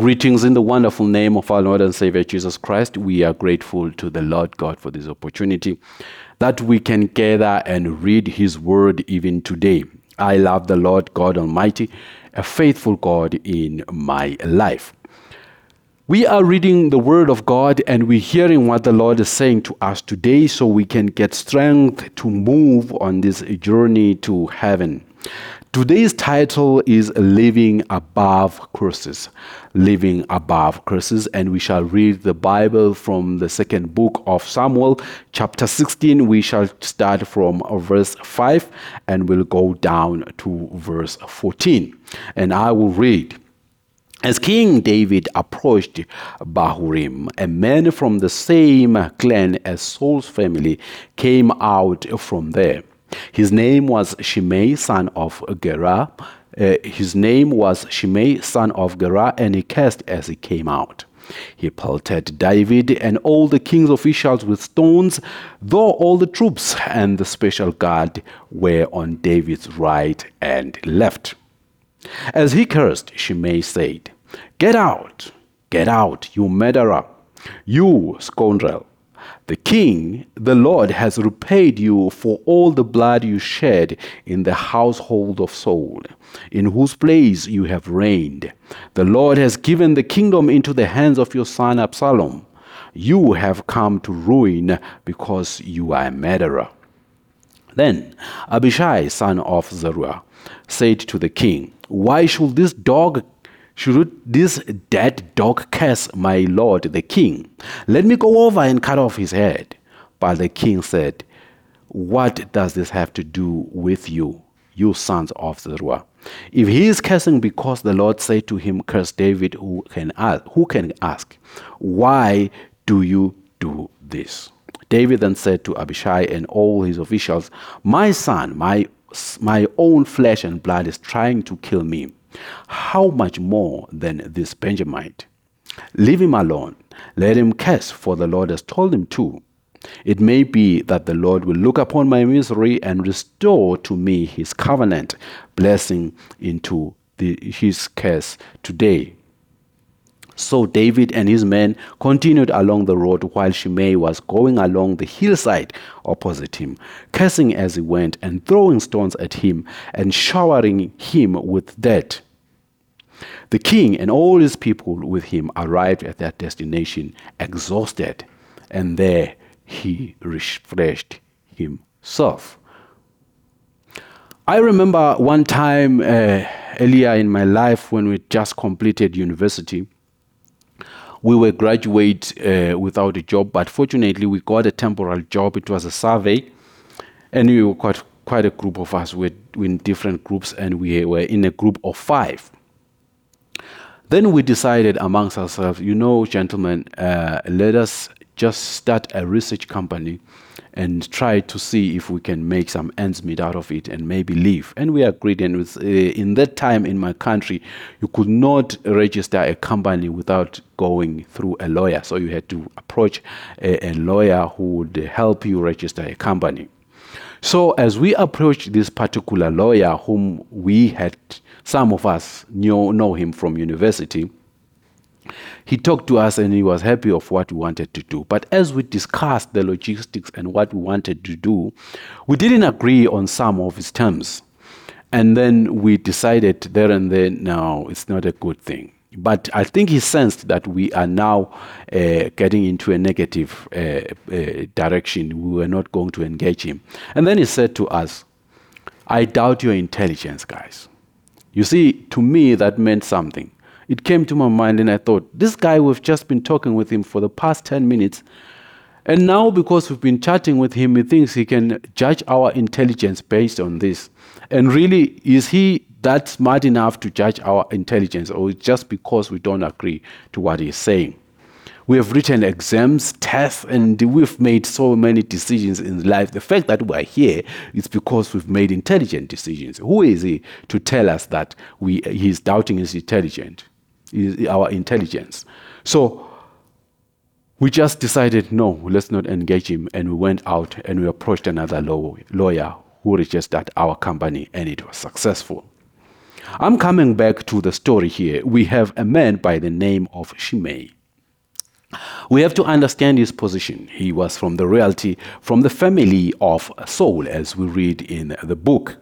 Greetings in the wonderful name of our Lord and Savior Jesus Christ. We are grateful to the Lord God for this opportunity that we can gather and read His Word even today. I love the Lord God Almighty, a faithful God in my life. We are reading the Word of God and we're hearing what the Lord is saying to us today so we can get strength to move on this journey to heaven. Today's title is Living Above Curses. Living Above Curses, and we shall read the Bible from the second book of Samuel, chapter 16. We shall start from verse 5 and we'll go down to verse 14. And I will read. As King David approached Bahurim, a man from the same clan as Saul's family came out from there. His name was Shimei, son of Gera. Uh, his name was Shimei, son of Gera, and he cast as he came out. He pelted David and all the king's officials with stones, though all the troops and the special guard were on David's right and left. As he cursed, Shimei said, Get out, get out, you murderer, you scoundrel. The king, the Lord, has repaid you for all the blood you shed in the household of Saul, in whose place you have reigned. The Lord has given the kingdom into the hands of your son Absalom. You have come to ruin because you are a murderer. Then Abishai, son of Zeruiah, said to the king, Why should this dog should this dead dog curse my lord the king? Let me go over and cut off his head. But the king said, What does this have to do with you, you sons of Zeruiah? If he is cursing because the Lord said to him, Curse David, who can ask? Who can ask? Why do you do this? David then said to Abishai and all his officials, My son, my, my own flesh and blood is trying to kill me. How much more than this Benjamite? Leave him alone. Let him curse, for the Lord has told him to. It may be that the Lord will look upon my misery and restore to me his covenant blessing into the, his curse today. So David and his men continued along the road while Shimei was going along the hillside opposite him, cursing as he went and throwing stones at him and showering him with dirt. The king and all his people with him arrived at their destination exhausted, and there he refreshed himself. I remember one time uh, earlier in my life when we just completed university we were graduate uh, without a job, but fortunately we got a temporary job. It was a survey, and we were quite quite a group of us. We in different groups, and we were in a group of five. Then we decided amongst ourselves, you know, gentlemen, uh, let us just start a research company and try to see if we can make some ends meet out of it and maybe leave. And we agreed. And with, uh, in that time in my country, you could not register a company without going through a lawyer. So you had to approach a, a lawyer who would help you register a company. So as we approached this particular lawyer, whom we had, some of us knew, know him from university, he talked to us and he was happy of what we wanted to do. But as we discussed the logistics and what we wanted to do, we didn't agree on some of his terms. And then we decided there and then, no, it's not a good thing. But I think he sensed that we are now uh, getting into a negative uh, uh, direction. We were not going to engage him. And then he said to us, I doubt your intelligence, guys. You see, to me, that meant something it came to my mind and I thought, this guy, we've just been talking with him for the past 10 minutes. And now, because we've been chatting with him, he thinks he can judge our intelligence based on this. And really, is he that smart enough to judge our intelligence, or just because we don't agree to what he's saying? We have written exams, tests, and we've made so many decisions in life. The fact that we're here is because we've made intelligent decisions. Who is he to tell us that we, he's doubting his intelligence? Our intelligence. So we just decided, no, let's not engage him. And we went out and we approached another law, lawyer who registered our company, and it was successful. I'm coming back to the story here. We have a man by the name of Shimei. We have to understand his position. He was from the royalty, from the family of Saul, as we read in the book.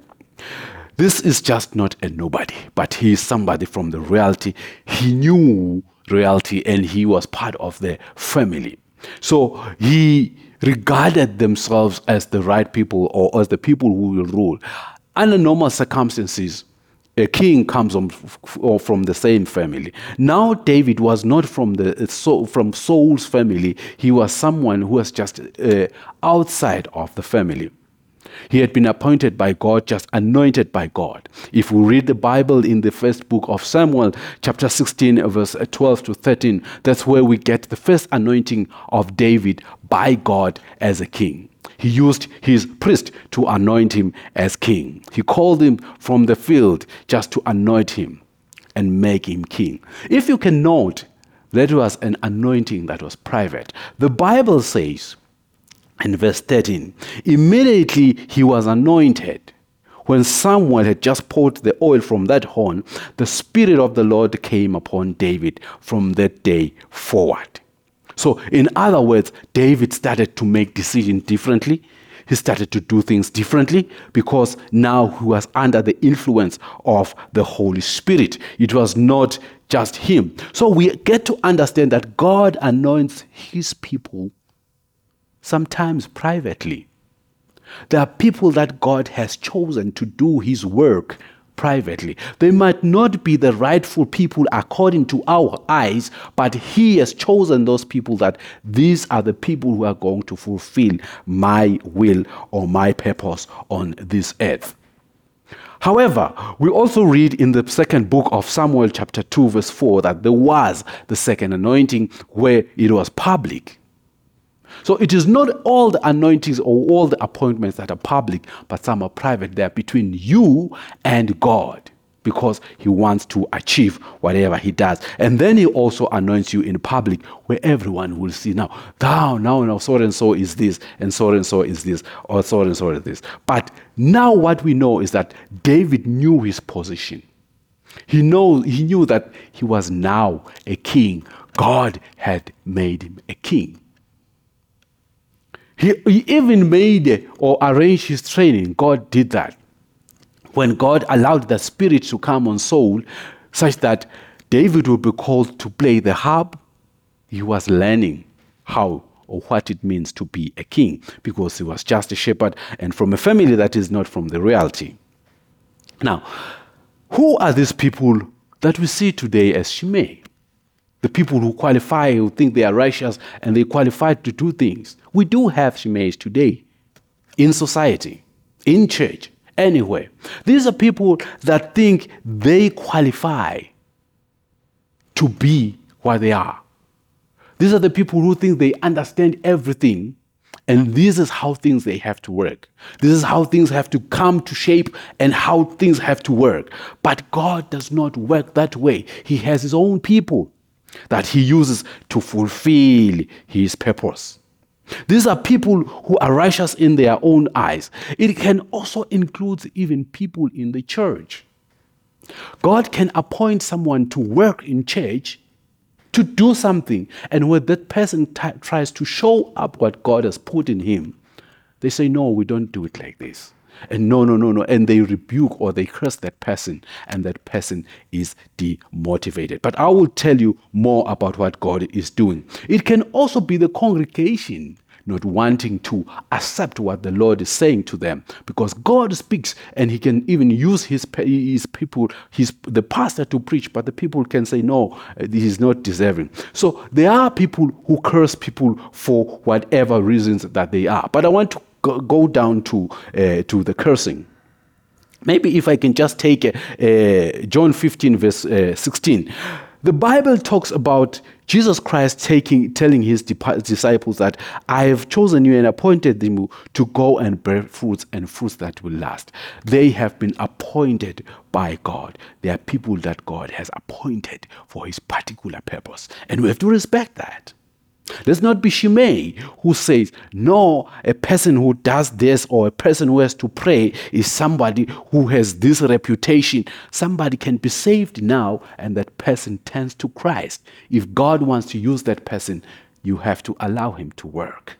This is just not a nobody, but he is somebody from the reality. He knew reality and he was part of the family. So he regarded themselves as the right people or as the people who will rule. Under normal circumstances, a king comes from, from the same family. Now David was not from the from Saul's family. He was someone who was just uh, outside of the family. He had been appointed by God, just anointed by God. If we read the Bible in the first book of Samuel, chapter 16, verse 12 to 13, that's where we get the first anointing of David by God as a king. He used his priest to anoint him as king. He called him from the field just to anoint him and make him king. If you can note, that was an anointing that was private. The Bible says in verse 13, immediately he was anointed. When Samuel had just poured the oil from that horn, the Spirit of the Lord came upon David from that day forward. So, in other words, David started to make decisions differently. He started to do things differently because now he was under the influence of the Holy Spirit. It was not just him. So, we get to understand that God anoints his people sometimes privately. There are people that God has chosen to do his work privately. They might not be the rightful people according to our eyes, but he has chosen those people that these are the people who are going to fulfill my will or my purpose on this earth. However, we also read in the second book of Samuel, chapter 2, verse 4, that there was the second anointing where it was public. So it is not all the anointings or all the appointments that are public, but some are private. They are between you and God because he wants to achieve whatever he does. And then he also anoints you in public where everyone will see now, thou, now, now, so and so is this, and so and so is this, or so and so is this. But now what we know is that David knew his position. He, know, he knew that he was now a king. God had made him a king. He, he even made or arranged his training. God did that. When God allowed the Spirit to come on Saul, such that David would be called to play the harp, he was learning how or what it means to be a king because he was just a shepherd and from a family that is not from the reality. Now, who are these people that we see today as Shimei? The people who qualify, who think they are righteous and they qualify to do things. We do have Shimeis today in society, in church, anywhere. These are people that think they qualify to be what they are. These are the people who think they understand everything and this is how things they have to work. This is how things have to come to shape and how things have to work. But God does not work that way. He has his own people that he uses to fulfill his purpose. These are people who are righteous in their own eyes. It can also include even people in the church. God can appoint someone to work in church to do something, and when that person t- tries to show up what God has put in him, they say, No, we don't do it like this. And no, no, no, no. And they rebuke or they curse that person, and that person is demotivated. But I will tell you more about what God is doing. It can also be the congregation not wanting to accept what the Lord is saying to them because God speaks and he can even use his, his people, his, the pastor to preach, but the people can say, no, this is not deserving. So there are people who curse people for whatever reasons that they are. But I want to go, go down to, uh, to the cursing. Maybe if I can just take uh, uh John 15, verse uh, 16. The Bible talks about Jesus Christ taking, telling his disciples that I have chosen you and appointed them to go and bear fruits and fruits that will last. They have been appointed by God. They are people that God has appointed for his particular purpose. And we have to respect that. Let's not be Shimei who says, no, a person who does this or a person who has to pray is somebody who has this reputation. Somebody can be saved now and that person turns to Christ. If God wants to use that person, you have to allow him to work.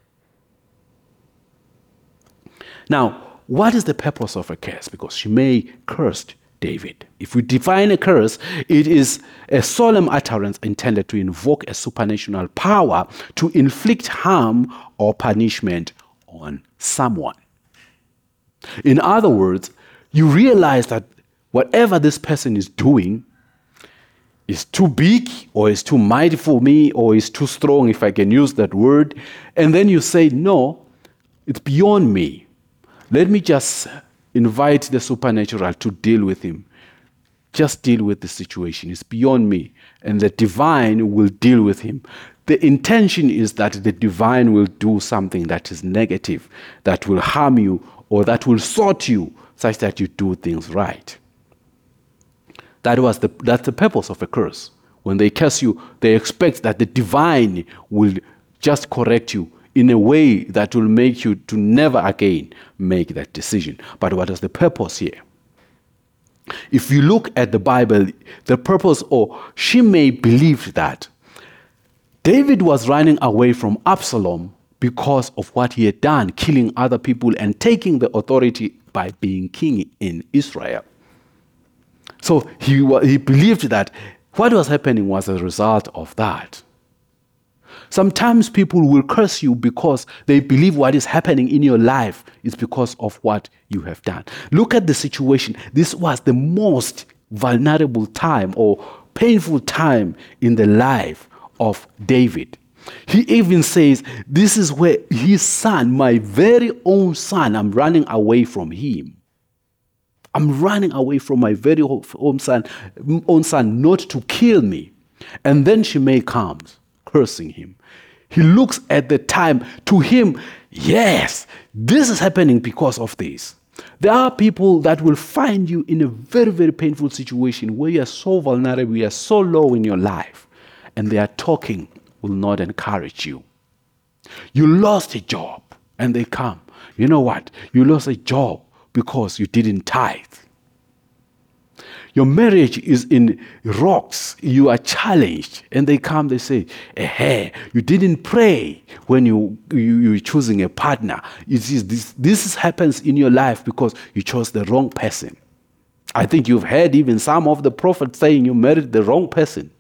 Now, what is the purpose of a curse? Because Shimei cursed David. If we define a curse, it is a solemn utterance intended to invoke a supernatural power to inflict harm or punishment on someone. In other words, you realize that whatever this person is doing is too big or is too mighty for me or is too strong, if I can use that word. And then you say, No, it's beyond me. Let me just invite the supernatural to deal with him. Just deal with the situation. It's beyond me. And the divine will deal with him. The intention is that the divine will do something that is negative, that will harm you, or that will sort you such that you do things right. That was the, that's the purpose of a curse. When they curse you, they expect that the divine will just correct you in a way that will make you to never again make that decision. But what is the purpose here? If you look at the Bible, the purpose, or Shimei believed that David was running away from Absalom because of what he had done, killing other people and taking the authority by being king in Israel. So he, he believed that what was happening was a result of that. Sometimes people will curse you because they believe what is happening in your life is because of what you have done. Look at the situation. This was the most vulnerable time or painful time in the life of David. He even says, This is where his son, my very own son, I'm running away from him. I'm running away from my very own son, own son not to kill me. And then Shimei comes cursing him. He looks at the time. To him, yes, this is happening because of this. There are people that will find you in a very, very painful situation where you are so vulnerable, you are so low in your life, and their talking will not encourage you. You lost a job, and they come. You know what? You lost a job because you didn't tithe. Your marriage is in rocks. You are challenged. And they come, they say, hey, you didn't pray when you, you, you're choosing a partner. It is this, this happens in your life because you chose the wrong person. I think you've heard even some of the prophets saying you married the wrong person.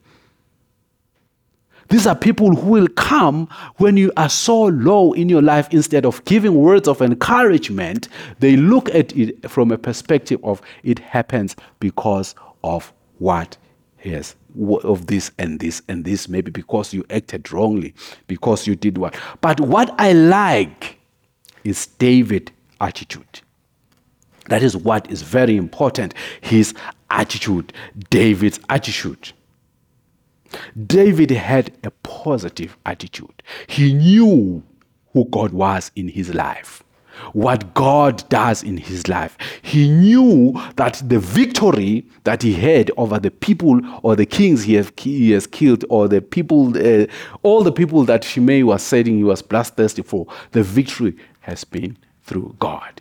These are people who will come when you are so low in your life. Instead of giving words of encouragement, they look at it from a perspective of it happens because of what yes of this and this and this. Maybe because you acted wrongly because you did what. But what i like is david attitude. That is what is very important his attitude david's attitude David had a positive attitude. He knew who God was in his life, what God does in his life. He knew that the victory that he had over the people or the kings he has, he has killed, or the people, uh, all the people that Shimei was saying he was bloodthirsty for, the victory has been through God.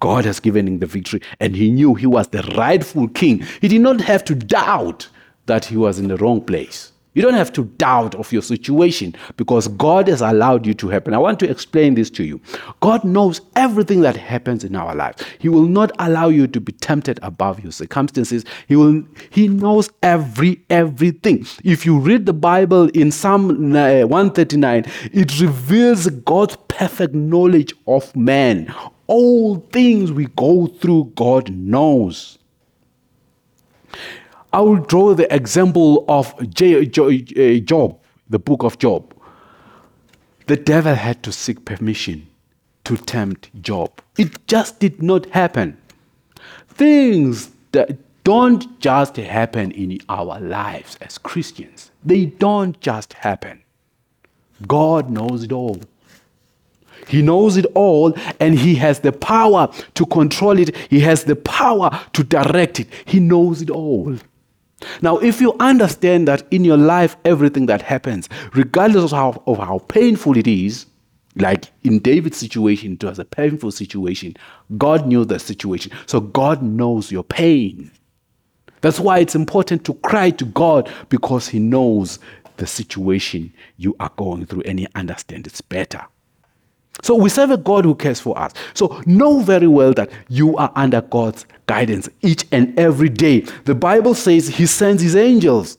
God has given him the victory, and he knew he was the rightful king. He did not have to doubt that he was in the wrong place. You don't have to doubt of your situation because God has allowed you to happen. I want to explain this to you. God knows everything that happens in our lives. He will not allow you to be tempted above your circumstances. He will he knows every everything. If you read the Bible in Psalm uh, 139, it reveals God's perfect knowledge of man. All things we go through God knows. I will draw the example of Job, the book of Job. The devil had to seek permission to tempt Job. It just did not happen. Things that don't just happen in our lives as Christians, they don't just happen. God knows it all. He knows it all and He has the power to control it. He has the power to direct it. He knows it all. Now, if you understand that in your life, everything that happens, regardless of how, of how painful it is, like in David's situation, it was a painful situation. God knew the situation. So God knows your pain. That's why it's important to cry to God because He knows the situation you are going through and He understands it better. So we serve a God who cares for us. So know very well that you are under God's guidance each and every day. The Bible says He sends His angels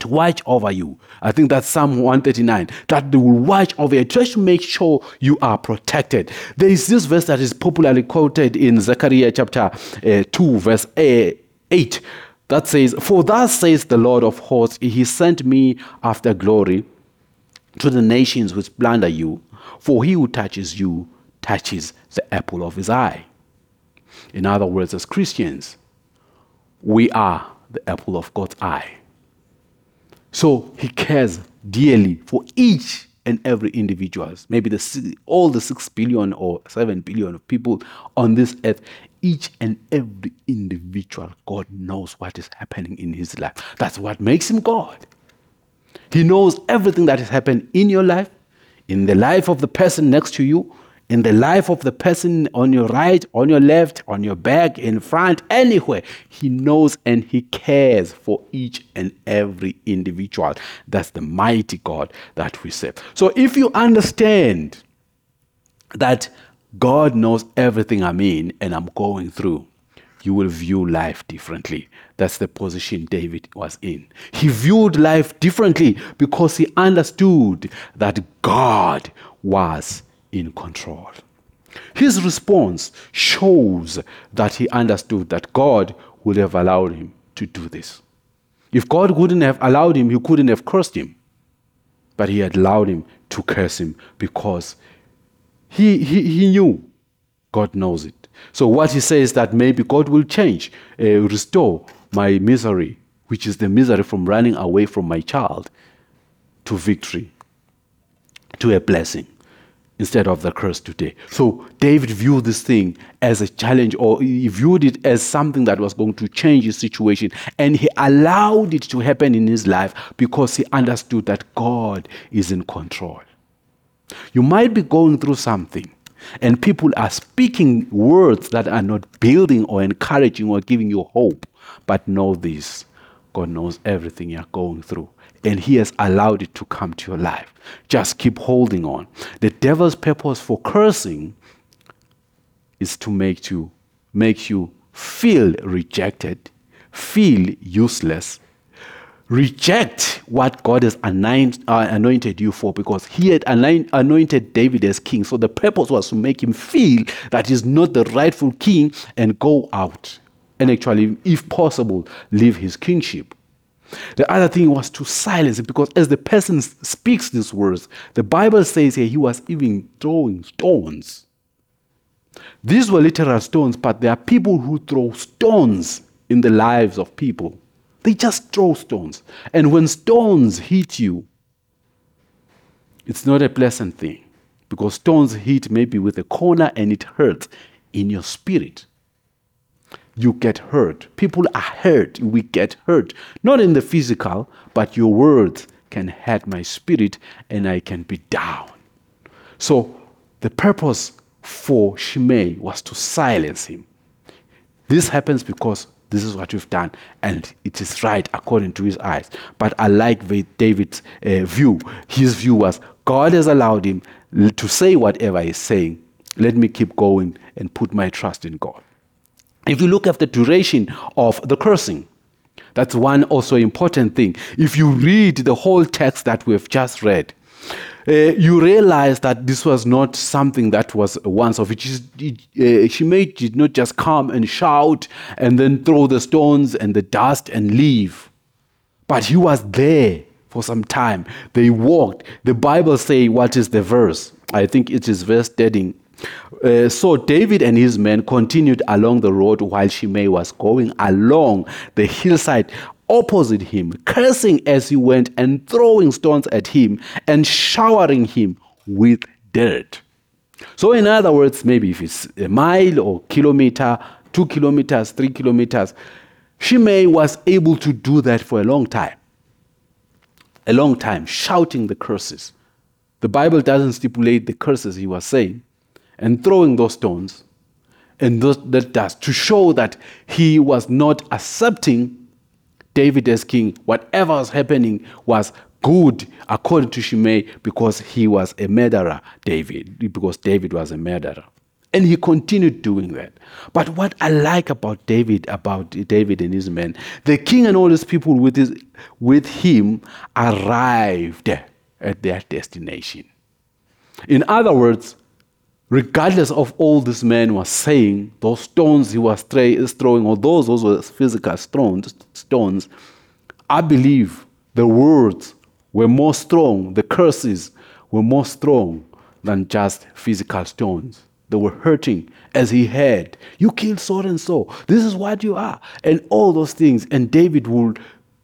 to watch over you. I think that's Psalm 139, that they will watch over you, just to make sure you are protected. There is this verse that is popularly quoted in Zechariah chapter uh, 2, verse uh, 8, that says, For thus says the Lord of hosts, He sent me after glory to the nations which plunder you for he who touches you touches the apple of his eye. In other words, as Christians, we are the apple of God's eye. So he cares dearly for each and every individual. Maybe the, all the 6 billion or 7 billion of people on this earth, each and every individual, God knows what is happening in his life. That's what makes him God. He knows everything that has happened in your life, in the life of the person next to you, in the life of the person on your right, on your left, on your back, in front, anywhere. He knows and He cares for each and every individual. That's the mighty God that we serve. So if you understand that God knows everything I'm in and I'm going through, you will view life differently. That's the position David was in. He viewed life differently because he understood that God was in control. His response shows that he understood that God would have allowed him to do this. If God wouldn't have allowed him, he couldn't have cursed him. But he had allowed him to curse him because he, he, he knew God knows it. So what he says that maybe God will change, uh, restore my misery, which is the misery from running away from my child, to victory, to a blessing instead of the curse today. So David viewed this thing as a challenge, or he viewed it as something that was going to change his situation, and he allowed it to happen in his life because he understood that God is in control. You might be going through something and people are speaking words that are not building or encouraging or giving you hope. But know this God knows everything you're going through. And He has allowed it to come to your life. Just keep holding on. The devil's purpose for cursing is to make you make you feel rejected, feel useless, reject what God has uh, anointed you for because he had anointed David as king. So the purpose was to make him feel that he's not the rightful king and go out and actually, if possible, leave his kingship. The other thing was to silence it because as the person speaks these words, the Bible says here he was even throwing stones. These were literal stones, but there are people who throw stones in the lives of people. They just throw stones. And when stones hit you, it's not a pleasant thing because stones hit maybe with a corner and it hurts in your spirit. You get hurt. People are hurt. We get hurt. Not in the physical, but your words can hurt my spirit and I can be down. So the purpose for Shimei was to silence him. This happens because this is what you've done, and it is right according to his eyes. But I like David's uh, view. His view was God has allowed him to say whatever he's saying. Let me keep going and put my trust in God. If you look at the duration of the cursing, that's one also important thing. If you read the whole text that we've just read, uh, you realize that this was not something that was once of it. Uh, Shimei did not just come and shout and then throw the stones and the dust and leave. But he was there for some time. They walked. The Bible say what is the verse? I think it is verse 13. Uh, so David and his men continued along the road while Shimei was going along the hillside opposite him, cursing as he went and throwing stones at him and showering him with dirt. So, in other words, maybe if it's a mile or kilometer, two kilometers, three kilometers, Shimei was able to do that for a long time. A long time, shouting the curses. The Bible doesn't stipulate the curses he was saying and throwing those stones and those, that does to show that he was not accepting David as king. Whatever was happening was good according to Shimei because he was a murderer, David, because David was a murderer. And he continued doing that. But what I like about David, about David and his men, the king and all his people with, his, with him arrived at their destination. In other words, regardless of all this man was saying, those stones he was throwing, or those, those were physical stones, stones, I believe the words were more strong, the curses were more strong than just physical stones. They were hurting as he heard, You killed so and so. This is what you are. And all those things. And David would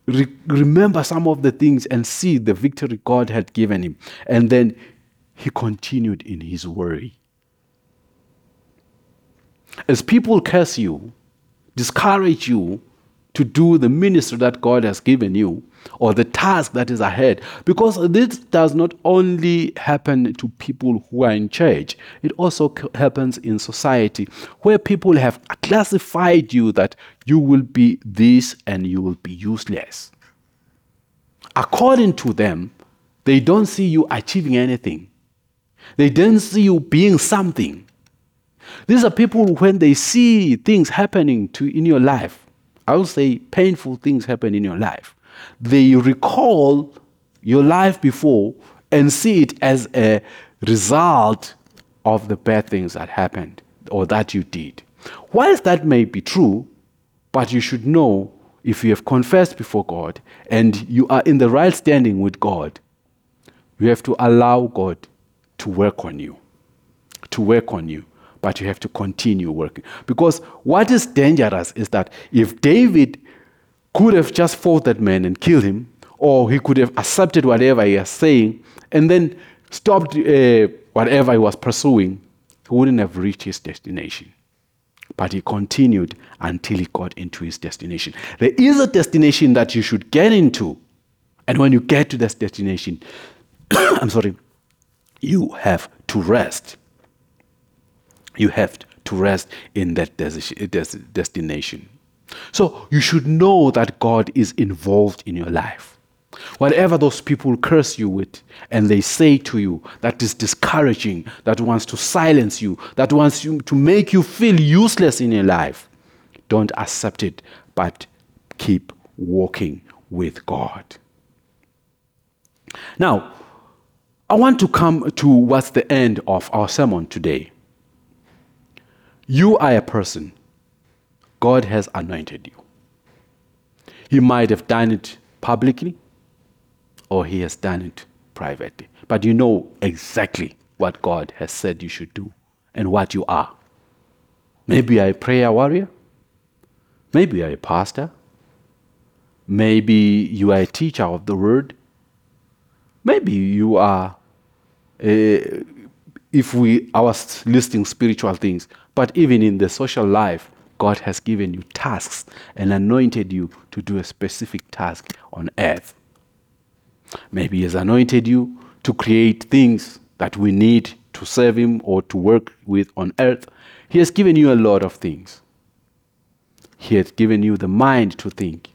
re- remember some of the things and see the victory God had given him. And then he continued in his worry. As people curse you, discourage you to do the ministry that God has given you or the task that is ahead, because this does not only happen to people who are in church, it also happens in society where people have classified you that you will be this and you will be useless. According to them, they don't see you achieving anything. They don't see you being something. These are people when they see things happening to in your life, I will say painful things happen in your life. They recall your life before and see it as a result of the bad things that happened or that you did. Whilst that may be true, but you should know if you have confessed before God and you are in the right standing with God, you have to allow God to work on you. To work on you but you have to continue working. Because what is dangerous is that if David could have just fought that man and killed him, or he could have accepted whatever he was saying and then stopped uh, whatever he was pursuing, he wouldn't have reached his destination. But he continued until he got into his destination. There is a destination that you should get into. And when you get to this destination, I'm sorry, you have to rest you have to rest in that destination. So you should know that God is involved in your life. Whatever those people curse you with and they say to you that is discouraging, that wants to silence you, that wants you to make you feel useless in your life, don't accept it, but keep walking with God. Now, I want to come to what's the end of our sermon today. You are a person. God has anointed you. He might have done it publicly or he has done it privately. But you know exactly what God has said you should do and what you are. Maybe you're a prayer warrior. Maybe you're a pastor. Maybe you are a teacher of the word. Maybe you are, a, if we are listing spiritual things, but even in the social life, God has given you tasks and anointed you to do a specific task on earth. Maybe He has anointed you to create things that we need to serve Him or to work with on earth. He has given you a lot of things. He has given you the mind to think.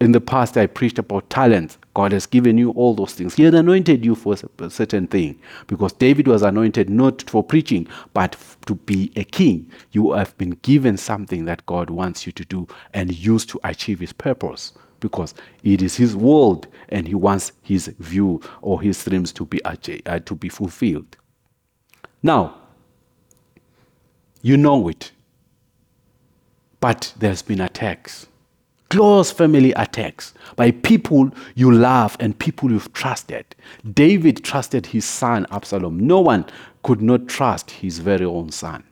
In the past, I preached about talents. God has given you all those things. He has anointed you for a certain thing because David was anointed not for preaching, but to be a king. You have been given something that God wants you to do and use to achieve his purpose because it is his world and he wants his view or his dreams to be, uh, to be fulfilled. Now, you know it, but there's been attacks close family attacks by people you love and people you've trusted. David trusted his son Absalom. No one could not trust his very own son.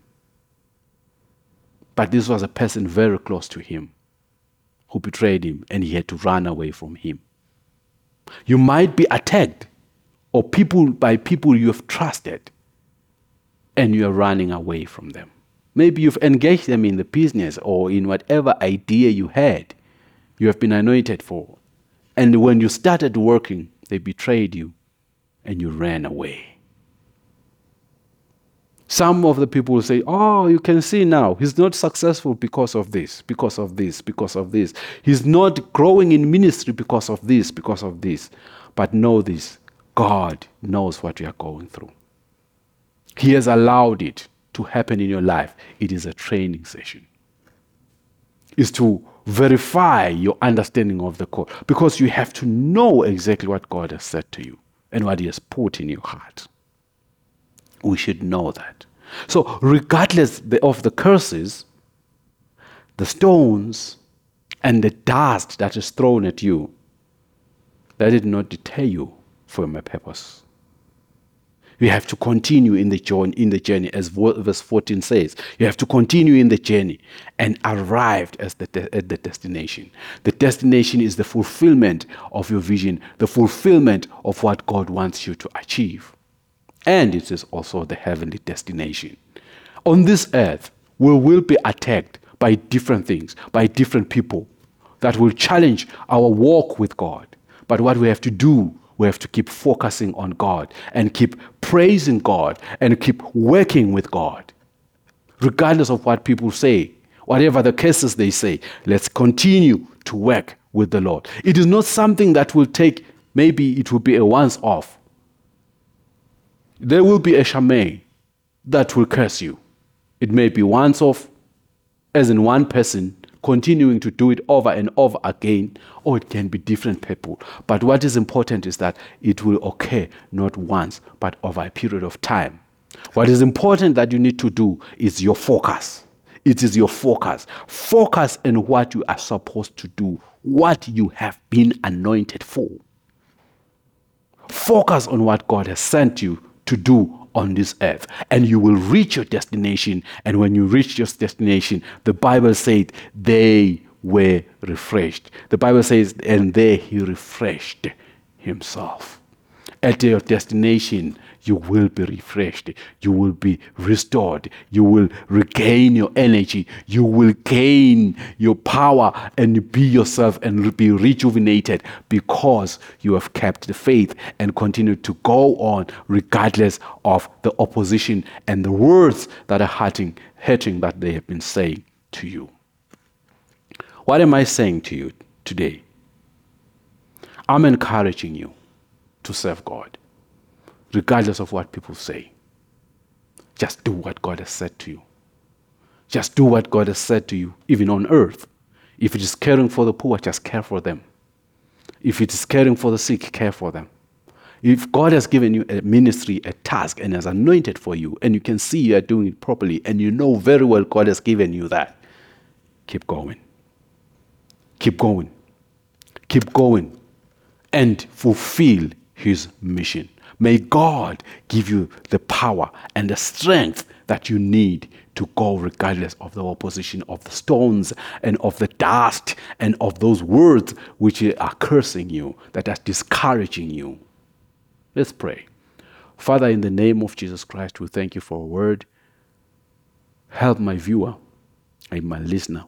But this was a person very close to him who betrayed him and he had to run away from him. You might be attacked or people by people you have trusted and you are running away from them. Maybe you've engaged them in the business or in whatever idea you had you have been anointed for. And when you started working, they betrayed you and you ran away. Some of the people will say, Oh, you can see now, he's not successful because of this, because of this, because of this. He's not growing in ministry because of this, because of this. But know this God knows what you are going through. He has allowed it to happen in your life. It is a training session. It's to verify your understanding of the call because you have to know exactly what God has said to you and what He has put in your heart. We should know that. So, regardless of the curses, the stones, and the dust that is thrown at you, that did not deter you from a purpose. You have to continue in the journey, in the journey, as verse 14 says. You have to continue in the journey and arrived at the, de- at the destination. The destination is the fulfillment of your vision, the fulfillment of what God wants you to achieve. And it is also the heavenly destination. On this earth, we will be attacked by different things, by different people that will challenge our walk with God. But what we have to do we have to keep focusing on God and keep praising God and keep working with God. Regardless of what people say, whatever the cases they say, let's continue to work with the Lord. It is not something that will take, maybe it will be a once off. There will be a Shimei that will curse you. It may be once off, as in one person, continuing to do it over and over again, or it can be different people. But what is important is that it will occur not once, but over a period of time. What is important that you need to do is your focus. It is your focus. Focus on what you are supposed to do, what you have been anointed for. Focus on what God has sent you to do on this earth and you will reach your destination. And when you reach your destination the bible said they were refreshed. The bible says and there he refreshed himself. At your destination you will be refreshed. You will be restored. You will regain your energy. You will gain your power and be yourself and be rejuvenated because you have kept the faith and continue to go on regardless of the opposition and the words that are hurting, hurting that they have been saying to you. What am I saying to you today? I'm encouraging you to serve God regardless of what people say. Just do what God has said to you. Just do what God has said to you, even on earth. If it is caring for the poor, just care for them. If it is caring for the sick, care for them. If God has given you a ministry, a task, and has anointed for you, and you can see you are doing it properly, and you know very well God has given you that, keep going. Keep going. Keep going. And fulfill His mission. May God give you the power and the strength that you need to go regardless of the opposition of the stones and of the dust and of those words which are cursing you, that are discouraging you. Let's pray. Father, in the name of Jesus Christ, we thank you for a word. Help my viewer and my listener.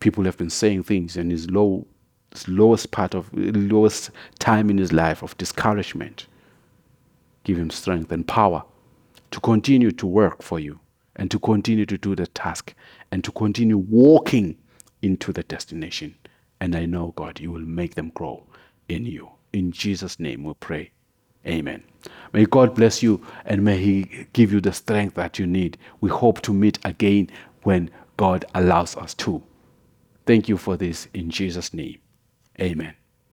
People have been saying things in his low his lowest part of lowest time in his life of discouragement give him strength and power to continue to work for you and to continue to do the task and to continue walking into the destination. And I know, God, you will make them grow in you. In Jesus' name we pray. Amen. May God bless you and may He give you the strength that you need. We hope to meet again when God allows us to. Thank you for this in Jesus' name. Amen.